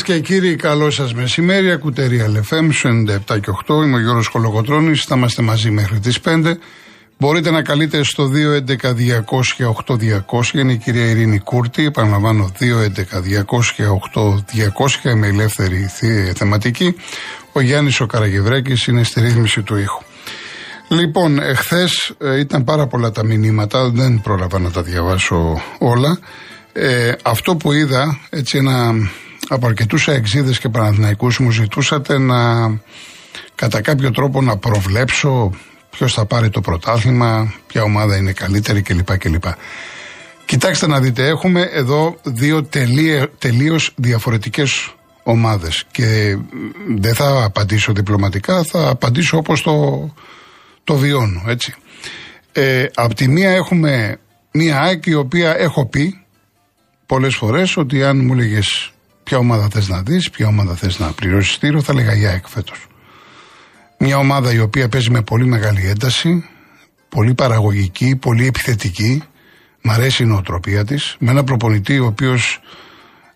Κυρίες Δεσποινίδε και κύριοι, καλό σας μεσημέρι. Ακουτερία LFM 97 και 8. Είμαι ο Γιώργος Κολοκοτρόνη. Θα είμαστε μαζί μέχρι τις 5. Μπορείτε να καλείτε στο 211-200-8200. Είναι η κυρία Ειρήνη Κούρτη. Επαναλαμβάνω, 211-200-8200. Είμαι ελεύθερη θεματική. Ο Γιάννης ο Καραγευρέκη είναι στη ρύθμιση του ήχου. Λοιπόν, εχθές ε, ήταν πάρα πολλά τα μηνύματα. Δεν πρόλαβα να τα διαβάσω όλα. Ε, αυτό που είδα, έτσι ένα από αρκετούς αεξίδες και Παναθηναϊκούς μου ζητούσατε να κατά κάποιο τρόπο να προβλέψω ποιος θα πάρει το πρωτάθλημα, ποια ομάδα είναι καλύτερη κλπ. κλπ. Κοιτάξτε να δείτε, έχουμε εδώ δύο τελείως διαφορετικές ομάδες και δεν θα απαντήσω διπλωματικά, θα απαντήσω όπως το, το βιώνω, έτσι. Ε, απ' τη μία έχουμε μία ΑΕΚ η οποία έχω πει πολλές φορές ότι αν μου λέγε ποια ομάδα θες να δεις, ποια ομάδα θες να πληρώσεις στήρο, θα λέγα για ΑΕΚ φέτος. Μια ομάδα η οποία παίζει με πολύ μεγάλη ένταση, πολύ παραγωγική, πολύ επιθετική. Μ' αρέσει η νοοτροπία της. Με ένα προπονητή ο οποίος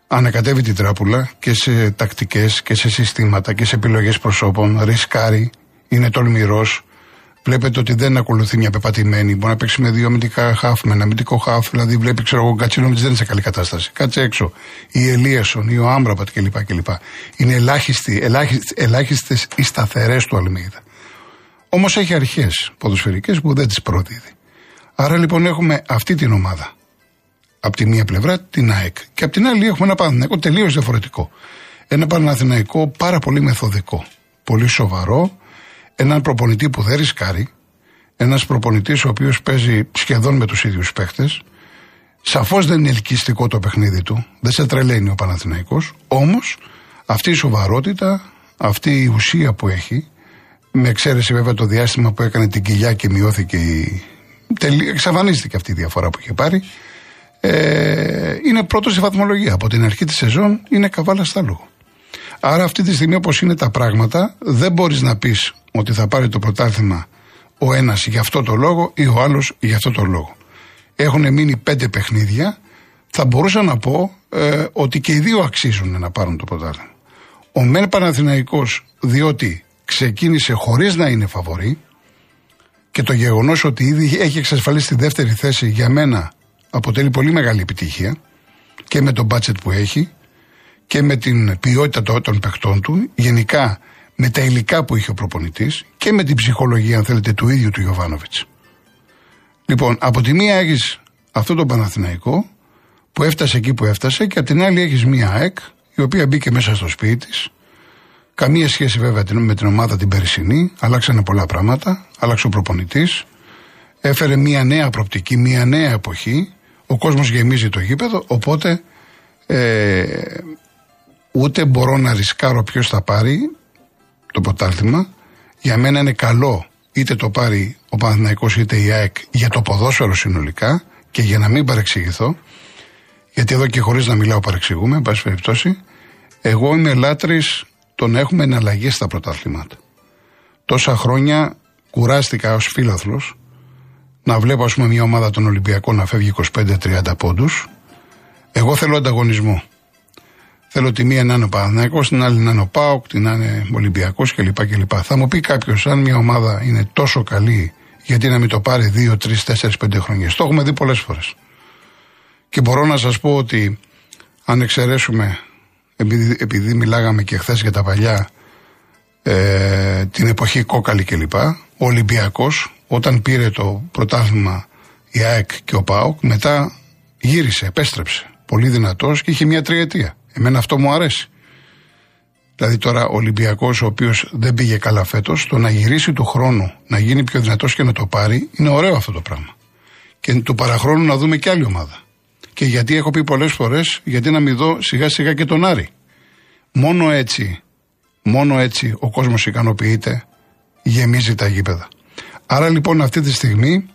ανακατεύει την τράπουλα και σε τακτικές και σε συστήματα και σε επιλογές προσώπων. Ρισκάρει, είναι τολμηρός, Βλέπετε ότι δεν ακολουθεί μια πεπατημένη. Μπορεί να παίξει με δύο αμυντικά χάφ, με ένα αμυντικό χάφ. Δηλαδή, βλέπει, ξέρω εγώ, Κατσίνο δεν είναι σε καλή κατάσταση. Κάτσε έξω. Ή Ελίασον ή ο Άμπραπατ κλπ. κλπ. Είναι ελάχιστες οι σταθερές του Αλμίδα. Όμως έχει αρχές ποδοσφαιρικές που δεν τις προδίδει. Άρα λοιπόν έχουμε αυτή την ομάδα. Από τη μία πλευρά την ΑΕΚ. Και από την άλλη έχουμε ένα Παναθηναϊκό τελείως διαφορετικό. Ένα Παναθηναϊκό πάρα πολύ μεθοδικό. Πολύ σοβαρό έναν προπονητή που δεν ρισκάρει, ένας προπονητής ο οποίος παίζει σχεδόν με τους ίδιους παίχτες. Σαφώς δεν είναι ελκυστικό το παιχνίδι του, δεν σε τρελαίνει ο Παναθηναϊκός, όμως αυτή η σοβαρότητα, αυτή η ουσία που έχει, με εξαίρεση βέβαια το διάστημα που έκανε την κοιλιά και μειώθηκε η. Εξαφανίστηκε αυτή η διαφορά που είχε πάρει. Ε, είναι πρώτος στη βαθμολογία. Από την αρχή της σεζόν είναι καβάλα στα λόγο. Άρα αυτή τη στιγμή όπως είναι τα πράγματα, δεν μπορείς να πεις ότι θα πάρει το πρωτάθλημα ο ένας για αυτό το λόγο ή ο άλλος για αυτό το λόγο. Έχουν μείνει πέντε παιχνίδια. Θα μπορούσα να πω ε, ότι και οι δύο αξίζουν να πάρουν το πρωτάθλημα. Ο Μεν Παναθηναϊκός διότι ξεκίνησε χωρίς να είναι φαβορή και το γεγονός ότι ήδη έχει εξασφαλίσει τη δεύτερη θέση για μένα αποτελεί πολύ μεγάλη επιτυχία και με το μπάτσετ που έχει και με την ποιότητα των παιχτών του. Γενικά με τα υλικά που είχε ο προπονητής και με την ψυχολογία, αν θέλετε, του ίδιου του Ιωβάνοβιτ. Λοιπόν, από τη μία έχεις αυτό το Παναθηναϊκό που έφτασε εκεί που έφτασε και από την άλλη έχεις μία ΑΕΚ η οποία μπήκε μέσα στο σπίτι της. Καμία σχέση βέβαια με την ομάδα την περσινή. Αλλάξανε πολλά πράγματα. Άλλαξε ο προπονητής. Έφερε μία νέα προπτική, μία νέα εποχή. Ο κόσμος γεμίζει το γήπεδο. Οπότε ε, ούτε μπορώ να ρισκάρω ποιος θα πάρει το πρωτάθλημα. Για μένα είναι καλό είτε το πάρει ο Παναθηναϊκός είτε η ΑΕΚ για το ποδόσφαιρο συνολικά και για να μην παρεξηγηθώ, γιατί εδώ και χωρίς να μιλάω παρεξηγούμε, εν πάση περιπτώσει, εγώ είμαι λάτρης το να έχουμε εναλλαγές στα πρωτάθληματα. Τόσα χρόνια κουράστηκα ως φίλαθλος να βλέπω, ας πούμε, μια ομάδα των Ολυμπιακών να φεύγει 25-30 πόντους. Εγώ θέλω ανταγωνισμό. Θέλω τη μία να είναι ο Παναθυναϊκό, την άλλη να είναι ο Πάοκ, την να είναι ο Ολυμπιακός κλπ, κλπ. Θα μου πει κάποιος, αν μια ομάδα είναι τόσο καλή, γιατί να μην το πάρει 2, 3, 4, 5 χρόνια. Το έχουμε δει πολλές φορές. Και μπορώ να σας πω ότι αν εξαιρέσουμε, επειδή, επειδή μιλάγαμε και χθες για τα παλιά, ε, την εποχή κόκαλη κλπ. Ο Ολυμπιακός, όταν πήρε το πρωτάθλημα η ΑΕΚ και ο ΠΑΟΚ, μετά γύρισε, επέστρεψε. Πολύ δυνατός και είχε μια τριετία. Εμένα αυτό μου αρέσει. Δηλαδή τώρα ο Ολυμπιακός, ο οποίος δεν πήγε καλά φέτος, το να γυρίσει του χρόνου, να γίνει πιο δυνατός και να το πάρει, είναι ωραίο αυτό το πράγμα. Και του παραχρόνου να δούμε και άλλη ομάδα. Και γιατί έχω πει πολλές φορές, γιατί να μην δω σιγά σιγά και τον Άρη. Μόνο έτσι, μόνο έτσι ο κόσμος ικανοποιείται, γεμίζει τα γήπεδα. Άρα λοιπόν αυτή τη στιγμή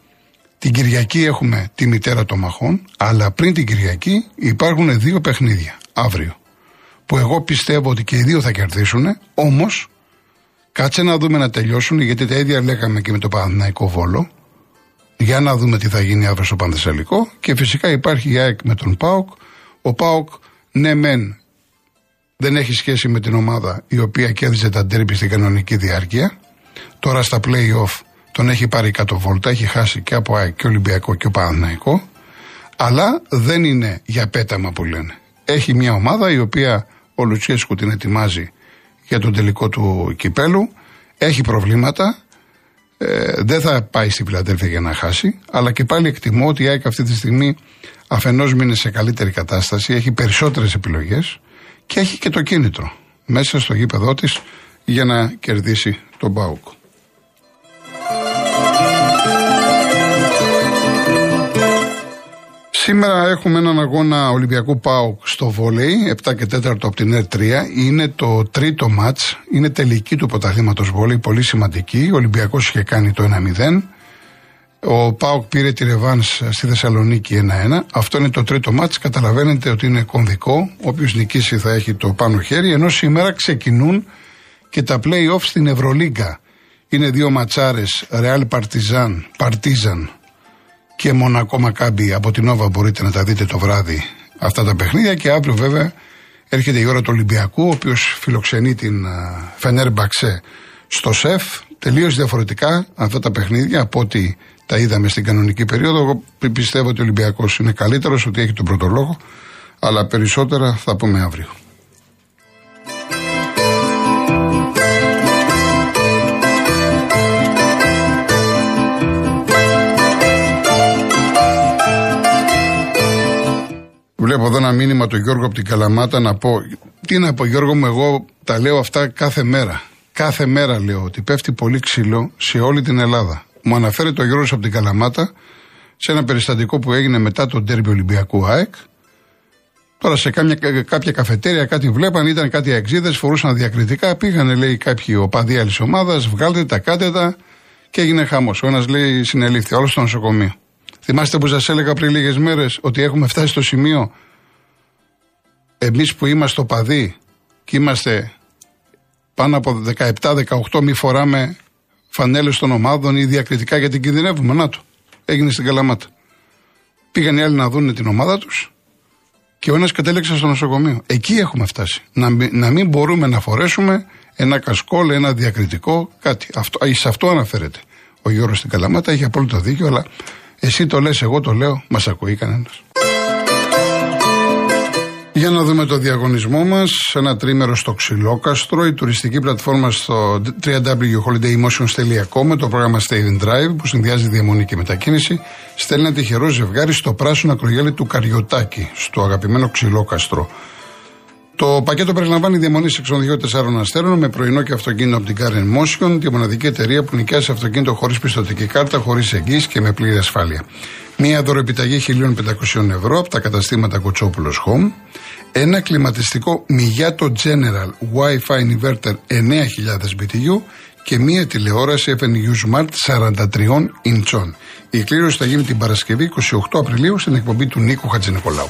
την Κυριακή έχουμε τη μητέρα των μαχών, αλλά πριν την Κυριακή υπάρχουν δύο παιχνίδια αύριο. Που εγώ πιστεύω ότι και οι δύο θα κερδίσουν, όμως κάτσε να δούμε να τελειώσουν, γιατί τα ίδια λέγαμε και με το Παναθηναϊκό Βόλο. Για να δούμε τι θα γίνει αύριο στο Πανθεσσαλικό. Και φυσικά υπάρχει η ΑΕΚ με τον ΠΑΟΚ. Ο ΠΑΟΚ, ναι, μεν δεν έχει σχέση με την ομάδα η οποία κέρδισε τα ντέρμπι στην κανονική διάρκεια. Τώρα στα play-off τον έχει πάρει κάτω βόλτα, έχει χάσει και από ΑΕΚ και Ολυμπιακό και ο Παναναϊκό. Αλλά δεν είναι για πέταμα που λένε. Έχει μια ομάδα η οποία ο Λουτσέσκου την ετοιμάζει για τον τελικό του κυπέλου. Έχει προβλήματα. Ε, δεν θα πάει στη Φιλαδέλφια για να χάσει. Αλλά και πάλι εκτιμώ ότι η ΑΕΚ αυτή τη στιγμή αφενός μείνει σε καλύτερη κατάσταση, έχει περισσότερες επιλογές και έχει και το κίνητρο μέσα στο γήπεδό της για να κερδίσει τον Μπάουκ. Σήμερα έχουμε έναν αγώνα Ολυμπιακού ΠΑΟΚ στο βόλεϊ, 7 και 4 από την ΕΡ3. Είναι το τρίτο μάτς, είναι τελική του πρωταθλήματος βόλεϊ, πολύ σημαντική. Ο Ολυμπιακός είχε κάνει το 1-0. Ο ΠΑΟΚ πήρε τη Ρεβάν στη Θεσσαλονίκη 1-1. Αυτό είναι το τρίτο μάτς. Καταλαβαίνετε ότι είναι κομβικό. Όποιος νικήσει θα έχει το πάνω χέρι. Ενώ σήμερα ξεκινούν και τα play-off στην Ευρωλίγκα. Είναι δύο ματσάρες, Real Partizan, Partizan και Μονακό Μακάμπι από την Όβα μπορείτε να τα δείτε το βράδυ αυτά τα παιχνίδια και αύριο βέβαια έρχεται η ώρα του Ολυμπιακού ο οποίος φιλοξενεί την Φενέρ Μπαξέ στο ΣΕΦ. Τελείως διαφορετικά αυτά τα παιχνίδια από ό,τι τα είδαμε στην κανονική περίοδο. Εγώ πιστεύω ότι ο Ολυμπιακός είναι καλύτερος ότι έχει τον πρώτο λόγο αλλά περισσότερα θα πούμε αύριο. Βλέπω εδώ ένα μήνυμα του Γιώργου από την Καλαμάτα να πω. Τι να πω, Γιώργο μου, εγώ τα λέω αυτά κάθε μέρα. Κάθε μέρα λέω ότι πέφτει πολύ ξύλο σε όλη την Ελλάδα. Μου αναφέρεται ο Γιώργος από την Καλαμάτα σε ένα περιστατικό που έγινε μετά τον τέρμπι Ολυμπιακού ΑΕΚ. Τώρα σε κάμια, κάποια καφετέρια κάτι βλέπαν, ήταν κάτι αξίδες, φορούσαν διακριτικά. Πήγανε, λέει, κάποιοι οπαδοί άλλης ομάδας, βγάλτε τα, κάτε τα και έγινε χαμός. Ο ένας λέει συνελήφθη, όλος στο νοσοκομείο. Θυμάστε που σας έλεγα πριν λίγες μέρες ότι έχουμε φτάσει στο σημείο εμείς που είμαστε οπαδοί και είμαστε πάνω από 17-18 μη φοράμε φανέλες των ομάδων ή διακριτικά γιατί κινδυνεύουμε. Να το. Έγινε στην Καλαμάτα. Πήγαν οι άλλοι να δουν την ομάδα τους και ο ένας κατέληξε στο νοσοκομείο. Εκεί έχουμε φτάσει. Να, να μην μπορούμε να φορέσουμε ένα κασκόλ, ένα διακριτικό, κάτι. Αυτό, σε αυτό αναφέρεται. Ο Γιώργος στην Καλαμάτα έχει απόλυτο δίκιο, αλλά εσύ το λες, εγώ το λέω, μας ακούει κανένας. Για να δούμε το διαγωνισμό μας. Ένα τρίμερο στο Ξυλόκαστρο, η τουριστική πλατφόρμα στο www.holidaymotions.com με το πρόγραμμα Stay in Drive που συνδυάζει διαμονή και μετακίνηση. Στέλνει ένα τυχερό ζευγάρι στο πράσινο ακρογέλι του Καριωτάκη, στο αγαπημένο Ξυλόκαστρο. Το πακέτο περιλαμβάνει διαμονή σε ξενοδοχείο 4 αστέρων με πρωινό και αυτοκίνητο από την Karen Motion, τη μοναδική εταιρεία που νοικιάζει αυτοκίνητο χωρίς πιστοτική κάρτα, χωρίς εγγύηση και με πλήρη ασφάλεια. Μία δωροεπιταγή 1.500 ευρώ από τα καταστήματα Κοτσόπουλος Home. Ένα κλιματιστικό Miyato General Wi-Fi Inverter 9000 BTU και μία τηλεόραση FNU Smart 43 inch. Η κλήρωση θα γίνει την Παρασκευή 28 Απριλίου στην εκπομπή του Νίκου Χατζηνικολάου.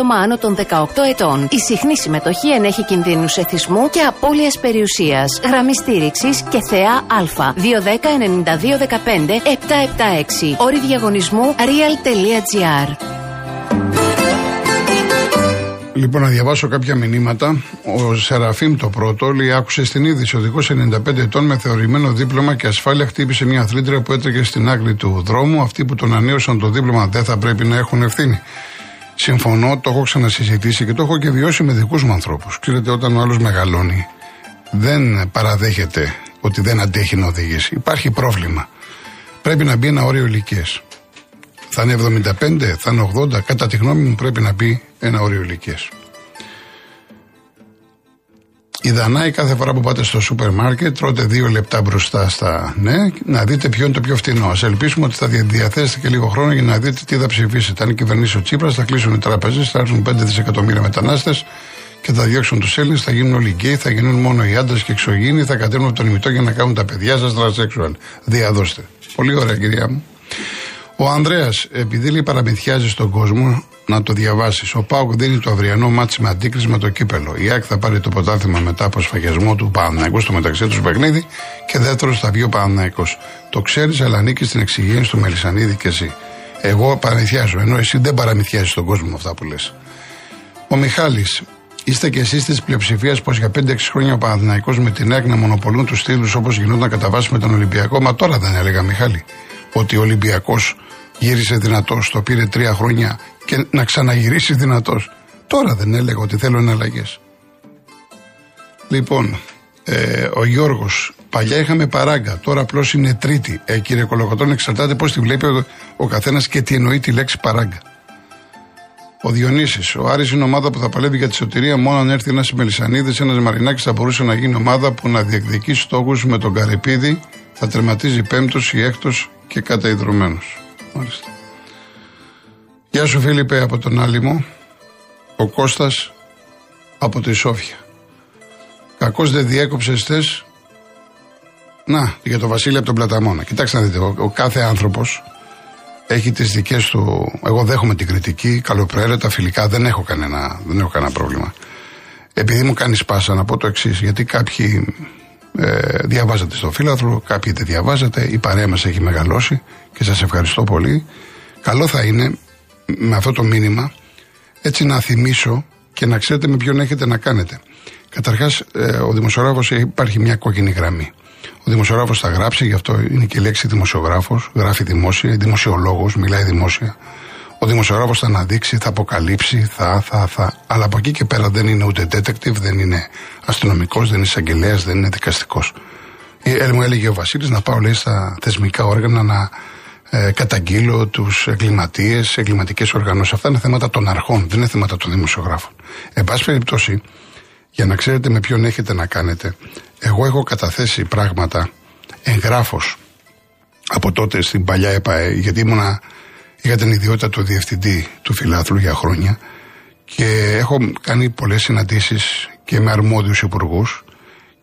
άτομα άνω των 18 ετών. Η συχνή συμμετοχή ενέχει κινδύνους εθισμού και απώλειας περιουσίας. Γραμμή στήριξης και θεά Α. 210-9215-776. Όρη διαγωνισμού real.gr. Λοιπόν, να διαβάσω κάποια μηνύματα. Ο Σεραφείμ το πρώτο λέει: Άκουσε στην είδηση. Οδηγός 95 ετών με θεωρημένο δίπλωμα και ασφάλεια χτύπησε μια αθλήτρια που έτρεχε στην άκρη του δρόμου. Αυτοί που τον ανέωσαν το δίπλωμα δεν θα πρέπει να έχουν ευθύνη. Συμφωνώ, το έχω ξανασυζητήσει και το έχω και βιώσει με δικούς μου ανθρώπους. Ξέρετε, όταν ο άλλος μεγαλώνει, δεν παραδέχεται ότι δεν αντέχει να οδηγήσει. Υπάρχει πρόβλημα. Πρέπει να μπει ένα όριο ηλικίας. Θα είναι 75, θα είναι 80. Κατά τη γνώμη μου, πρέπει να μπει ένα όριο ηλικίας. Η Δανάη κάθε φορά που πάτε στο σούπερ μάρκετ τρώτε δύο λεπτά μπροστά στα ναι, να δείτε ποιο είναι το πιο φθηνό. Α ελπίσουμε ότι θα διαθέσετε και λίγο χρόνο για να δείτε τι θα ψηφίσετε. Αν κυβερνήσει ο Τσίπρας, θα κλείσουν οι τράπεζες, θα έρθουν 5 δισεκατομμύρια μετανάστες και θα διώξουν τους Έλληνες, θα γίνουν όλοι γκέι, θα γίνουν μόνο οι άντρες και εξωγήινοι, θα κατέβουν από τον Υμηττό για να κάνουν τα παιδιά σας τρανσέξουαλ. Διαδώστε. Πολύ ωραία, κυρία μου. Ο Ανδρέας, επειδή λέει παραμυθιάζει στον κόσμο, να το διαβάσεις. Ο ΠΑΟΚ δίνει το αυριανό ματς με αντίκρισμα το κύπελλο. Η ΑΕΚ θα πάρει το πρωτάθλημα μετά από σφαγιασμό του Παναθηναϊκού στο μεταξύ του παιχνίδι και δεύτερο θα βγει ο Παναθηναϊκός. Το ξέρεις, αλλά ανήκεις στην εξυγίανση του Μελισανίδη και εσύ. Εγώ παραμυθιάζω, ενώ εσύ δεν παραμυθιάζεις τον κόσμο με αυτά που λες. Ο Μιχάλης, Είστε και εσείς της πλειοψηφίας πως για 5-6 χρόνια ο Παναθηναϊκός με την ΑΕΚ να μονοπολούν τους τίτλου όπως γινόταν κατά βάση με τον Ολυμπιακό; Μα τώρα δεν έλεγα, Μιχάλη, ότι ο Ολυμπιακός γύρισε δυνατό, το πήρε τρία χρόνια και να ξαναγυρίσεις δυνατός. Τώρα δεν έλεγα ότι θέλουν αλλαγέ. Λοιπόν, ε, ο Γιώργος, παλιά είχαμε παράγκα, τώρα απλώς είναι τρίτη. Ε, κύριε Κολοκοτρόν, εξαρτάται πώς τη βλέπει ο, ο καθένας και τι εννοεί τη λέξη παράγκα. Ο Διονύσης. Ο Άρης είναι ομάδα που θα παλεύει για τη σωτηρία μόνο αν έρθει ένας Μελισανίδης, ένας Μαρινάκης θα μπορούσε να γίνει ομάδα που να διεκδικεί στόχους με τον Καρεπίδη, θα τερματίζει πέμπτος ή έκτος και καταϊδρωμένο. Μάλιστα. Γεια σου Φίλιππε από τον Άλυμο. Ο Κώστας από τη Σόφια. Κακώς δεν διέκοψες χτες. Να, για τον Βασίλη από τον Πλαταμόνα. Κοιτάξτε να δείτε, ο, ο κάθε άνθρωπος έχει τις δικές του... Εγώ δέχομαι την κριτική, καλοπροαίρετα, φιλικά, δεν έχω κανένα, δεν έχω κανένα πρόβλημα. Επειδή μου κάνεις πάσα να πω το εξής, γιατί κάποιοι ε, διαβάζετε στο φύλαθρο, κάποιοι δεν διαβάζετε, η παρέα μας έχει μεγαλώσει και σας ευχαριστώ πολύ. Καλό θα είναι με αυτό το μήνυμα έτσι να θυμίσω και να ξέρετε με ποιον έχετε να κάνετε. Καταρχάς, ε, ο δημοσιογράφος υπάρχει μια κόκκινη γραμμή. Ο δημοσιογράφος θα γράψει, γι' αυτό είναι και η λέξη δημοσιογράφος, γράφει δημόσια, δημοσιολόγος, μιλάει δημόσια. Ο δημοσιογράφος θα αναδείξει, θα αποκαλύψει, θα, θα, θα. Αλλά από εκεί και πέρα δεν είναι ούτε detective, δεν είναι αστυνομικός, δεν είναι εισαγγελέας, δεν είναι δικαστικός. Ε, μου έλεγε ο Βασίλης να πάω, λέει, στα θεσμικά όργανα να ε, καταγγείλω τους εγκληματίες, εγκληματικές οργανώσεις. Αυτά είναι θέματα των αρχών, δεν είναι θέματα των δημοσιογράφων. Εν πάση περιπτώσει, για να ξέρετε με ποιον έχετε να κάνετε, εγώ έχω καταθέσει πράγματα εγγράφος από τότε στην παλιά ΕΠΑΕ, γιατί ήμουνα, είχα την ιδιότητα του διευθυντή του φιλάθλου για χρόνια και έχω κάνει πολλές συναντήσεις και με αρμόδιους υπουργούς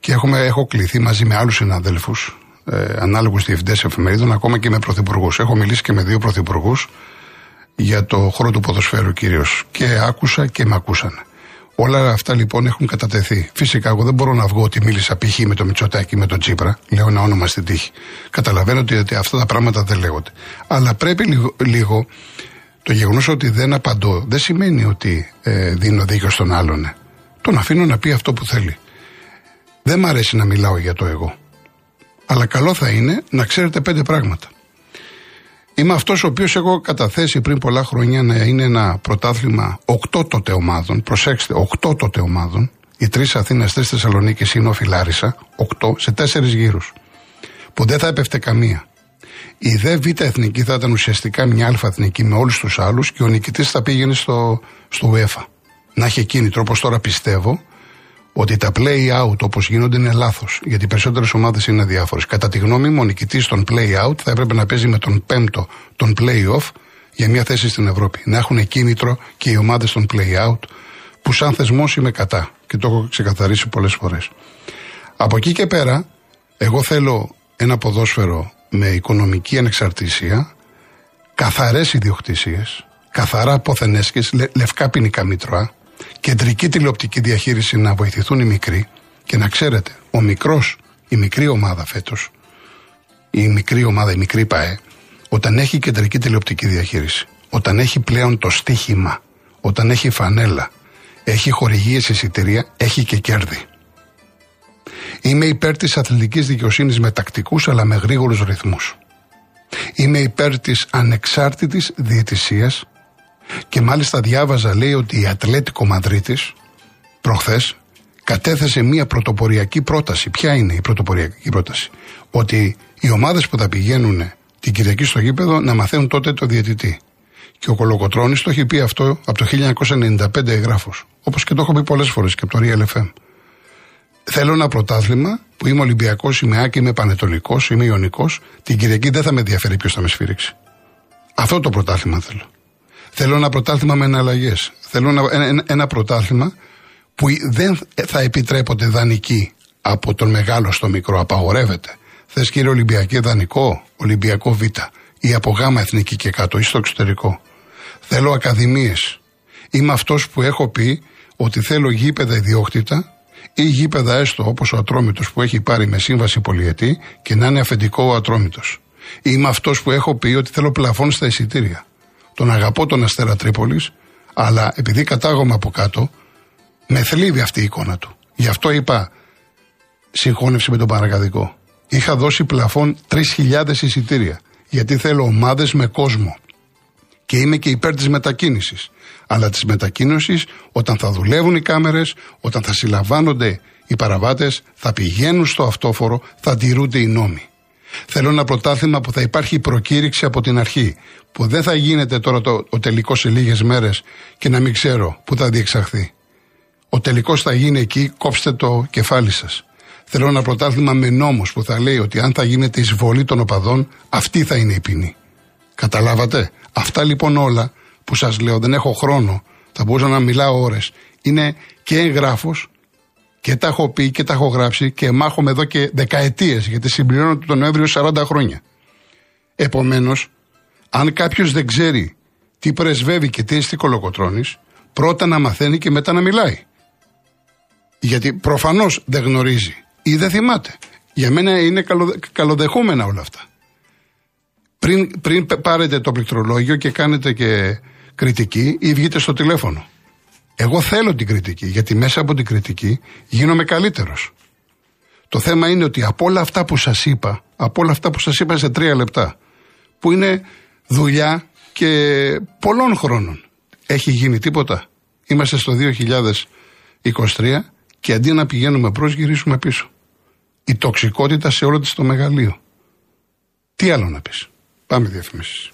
και έχουμε, έχω κληθεί μαζί με άλλους συναδέλφους ε, ανάλογους διευθυντές εφημερίδων, ακόμα και με πρωθυπουργούς. Έχω μιλήσει και με δύο πρωθυπουργούς για το χώρο του ποδοσφαίρου κυρίως. Και άκουσα και με ακούσαν. Όλα αυτά λοιπόν έχουν κατατεθεί. Φυσικά, εγώ δεν μπορώ να βγω ότι μίλησα π.χ. με το Μητσοτάκι με τον Τσίπρα. Λέω ένα όνομα στην τύχη. Καταλαβαίνω ότι, αυτά τα πράγματα δεν λέγονται. Αλλά πρέπει λίγο, λίγο το γεγονός ότι δεν απαντώ δεν σημαίνει ότι ε, δίνω δίκιο στον άλλον. Τον αφήνω να πει αυτό που θέλει. Δεν μ' αρέσει να μιλάω για το εγώ. Αλλά καλό θα είναι να ξέρετε πέντε πράγματα. Είμαι αυτός ο οποίος έχω καταθέσει πριν πολλά χρόνια να είναι ένα πρωτάθλημα οκτώ τότε ομάδων. Προσέξτε, οκτώ τότε ομάδων. Οι τρεις Αθήνα, τρεις Θεσσαλονίκη είναι ο Φιλάρισα, οκτώ σε τέσσερις γύρους. Που δεν θα έπεφτε καμία. Η δε Β' Εθνική θα ήταν ουσιαστικά μια Α' Εθνική με όλους τους άλλους και ο νικητής θα πήγαινε στο, στο UEFA. Να έχει κίνητρο, όπω τώρα πιστεύω, ότι τα play out όπως γίνονται είναι λάθος. Γιατί οι περισσότερες ομάδες είναι διάφορες. Κατά τη γνώμη μου, ο νικητής των play out θα έπρεπε να παίζει με τον πέμπτο των play off για μια θέση στην Ευρώπη. Να έχουν κίνητρο και οι ομάδες των play out, που σαν θεσμός είμαι κατά. Και το έχω ξεκαθαρίσει πολλές φορές. Από εκεί και πέρα, εγώ θέλω ένα ποδόσφαιρο με οικονομική ανεξαρτησία, καθαρές ιδιοκτησίες, καθαρά αποθενέσκε, λευκά ποινικά μήτρωα, κεντρική τηλεοπτική διαχείριση να βοηθηθούν οι μικροί και να ξέρετε, ο μικρός, η μικρή ομάδα φέτος, η μικρή ομάδα, η μικρή ΠαΕ, όταν έχει κεντρική τηλεοπτική διαχείριση, όταν έχει πλέον το στίχημα, όταν έχει φανέλα, έχει χορηγίες εισιτηρία, έχει και κέρδη. Είμαι υπέρ της αθλητικής δικαιοσύνης με τακτικούς αλλά με γρήγορους ρυθμούς. Είμαι υπέρ της ανεξάρτητης διαιτησίας και μάλιστα διάβαζα λέει ότι η Ατλέτικο Μαδρίτης προχθές κατέθεσε μια πρωτοποριακή πρόταση. Ποια είναι η πρωτοποριακή πρόταση; Ότι οι ομάδες που θα πηγαίνουν την Κυριακή στο γήπεδο να μαθαίνουν τότε το διαιτητή. Και ο Κολοκοτρώνης το έχει πει αυτό από το 1995 εγγράφος. Όπως και το έχω πει πολλές φορές και από το Real FM. Θέλω ένα πρωτάθλημα που είμαι Ολυμπιακός, είμαι Άκη, είμαι Πανετολικός, είμαι Ιωνικός. Την Κυριακή δεν θα με ενδιαφέρει ποιος θα με σφύριξει. Αυτό το πρωτάθλημα θέλω. Θέλω ένα πρωτάθλημα με εναλλαγές. Θέλω ένα, ένα, ένα πρωτάθλημα που δεν θα επιτρέπονται δανεικοί από τον μεγάλο στο μικρό. Απαγορεύεται. Θες κύριε Ολυμπιακή δανεικό, Ολυμπιακό Β ή από γάμα εθνική και κάτω ή στο εξωτερικό. Θέλω ακαδημίες. Είμαι αυτός που έχω πει ότι θέλω γήπεδα ιδιόκτητα ή γήπεδα έστω όπως ο Ατρόμητος που έχει πάρει με σύμβαση πολιετή και να είναι αφεντικό ο Ατρόμητος. Είμαι αυτός που έχω πει ότι θέλω πλαφόν στα εισιτήρια. Τον αγαπώ τον Αστέρα Τρίπολης, αλλά επειδή κατάγομαι από κάτω, με θλίβει αυτή η εικόνα του. Γι' αυτό είπα συγχώνευση με τον Παρακαδικό. Είχα δώσει πλαφόν 3.000 εισιτήρια. Γιατί θέλω ομάδες με κόσμο. Και είμαι και υπέρ της μετακίνησης. Αλλά της μετακίνηση όταν θα δουλεύουν οι κάμερες, όταν θα συλλαμβάνονται οι παραβάτες, θα πηγαίνουν στο αυτόφορο, θα τηρούνται οι νόμοι. Θέλω ένα πρωτάθλημα που θα υπάρχει προκήρυξη από την αρχή. Που δεν θα γίνεται τώρα το, ο τελικός σε λίγες μέρες και να μην ξέρω πού θα διεξαχθεί. Ο τελικός θα γίνει εκεί, κόψτε το κεφάλι σας. Θέλω ένα πρωτάθλημα με νόμους που θα λέει ότι αν θα γίνεται εισβολή των οπαδών, αυτή θα είναι η ποινή. Καταλάβατε; Αυτά λοιπόν όλα που σας λέω, δεν έχω χρόνο, θα μπορούσα να μιλάω ώρες. Είναι και εγγράφος και τα έχω πει και τα έχω γράψει και μάχομαι εδώ και δεκαετίες γιατί συμπληρώνω τον Νοέμβριο 40 χρόνια. Επομένως, αν κάποιος δεν ξέρει τι πρεσβεύει και τι είστε κολοκοτρόνη, πρώτα να μαθαίνει και μετά να μιλάει. Γιατί προφανώς δεν γνωρίζει ή δεν θυμάται. Για μένα είναι καλο, καλοδεχούμενα όλα αυτά. Πριν, πριν πάρετε το πληκτρολόγιο και κάνετε και κριτική ή βγείτε στο τηλέφωνο. Εγώ θέλω την κριτική, γιατί μέσα από την κριτική γίνομαι καλύτερος. Το θέμα είναι ότι από όλα αυτά που σας είπα, από όλα αυτά που σας είπα σε τρία λεπτά, που είναι δουλειά και πολλών χρόνων, έχει γίνει τίποτα. Είμαστε στο 2023 και αντί να πηγαίνουμε προς γυρίσουμε πίσω. Η τοξικότητα σε όλο της το μεγαλείο. Τι άλλο να πεις; Πάμε διαφημίσεις.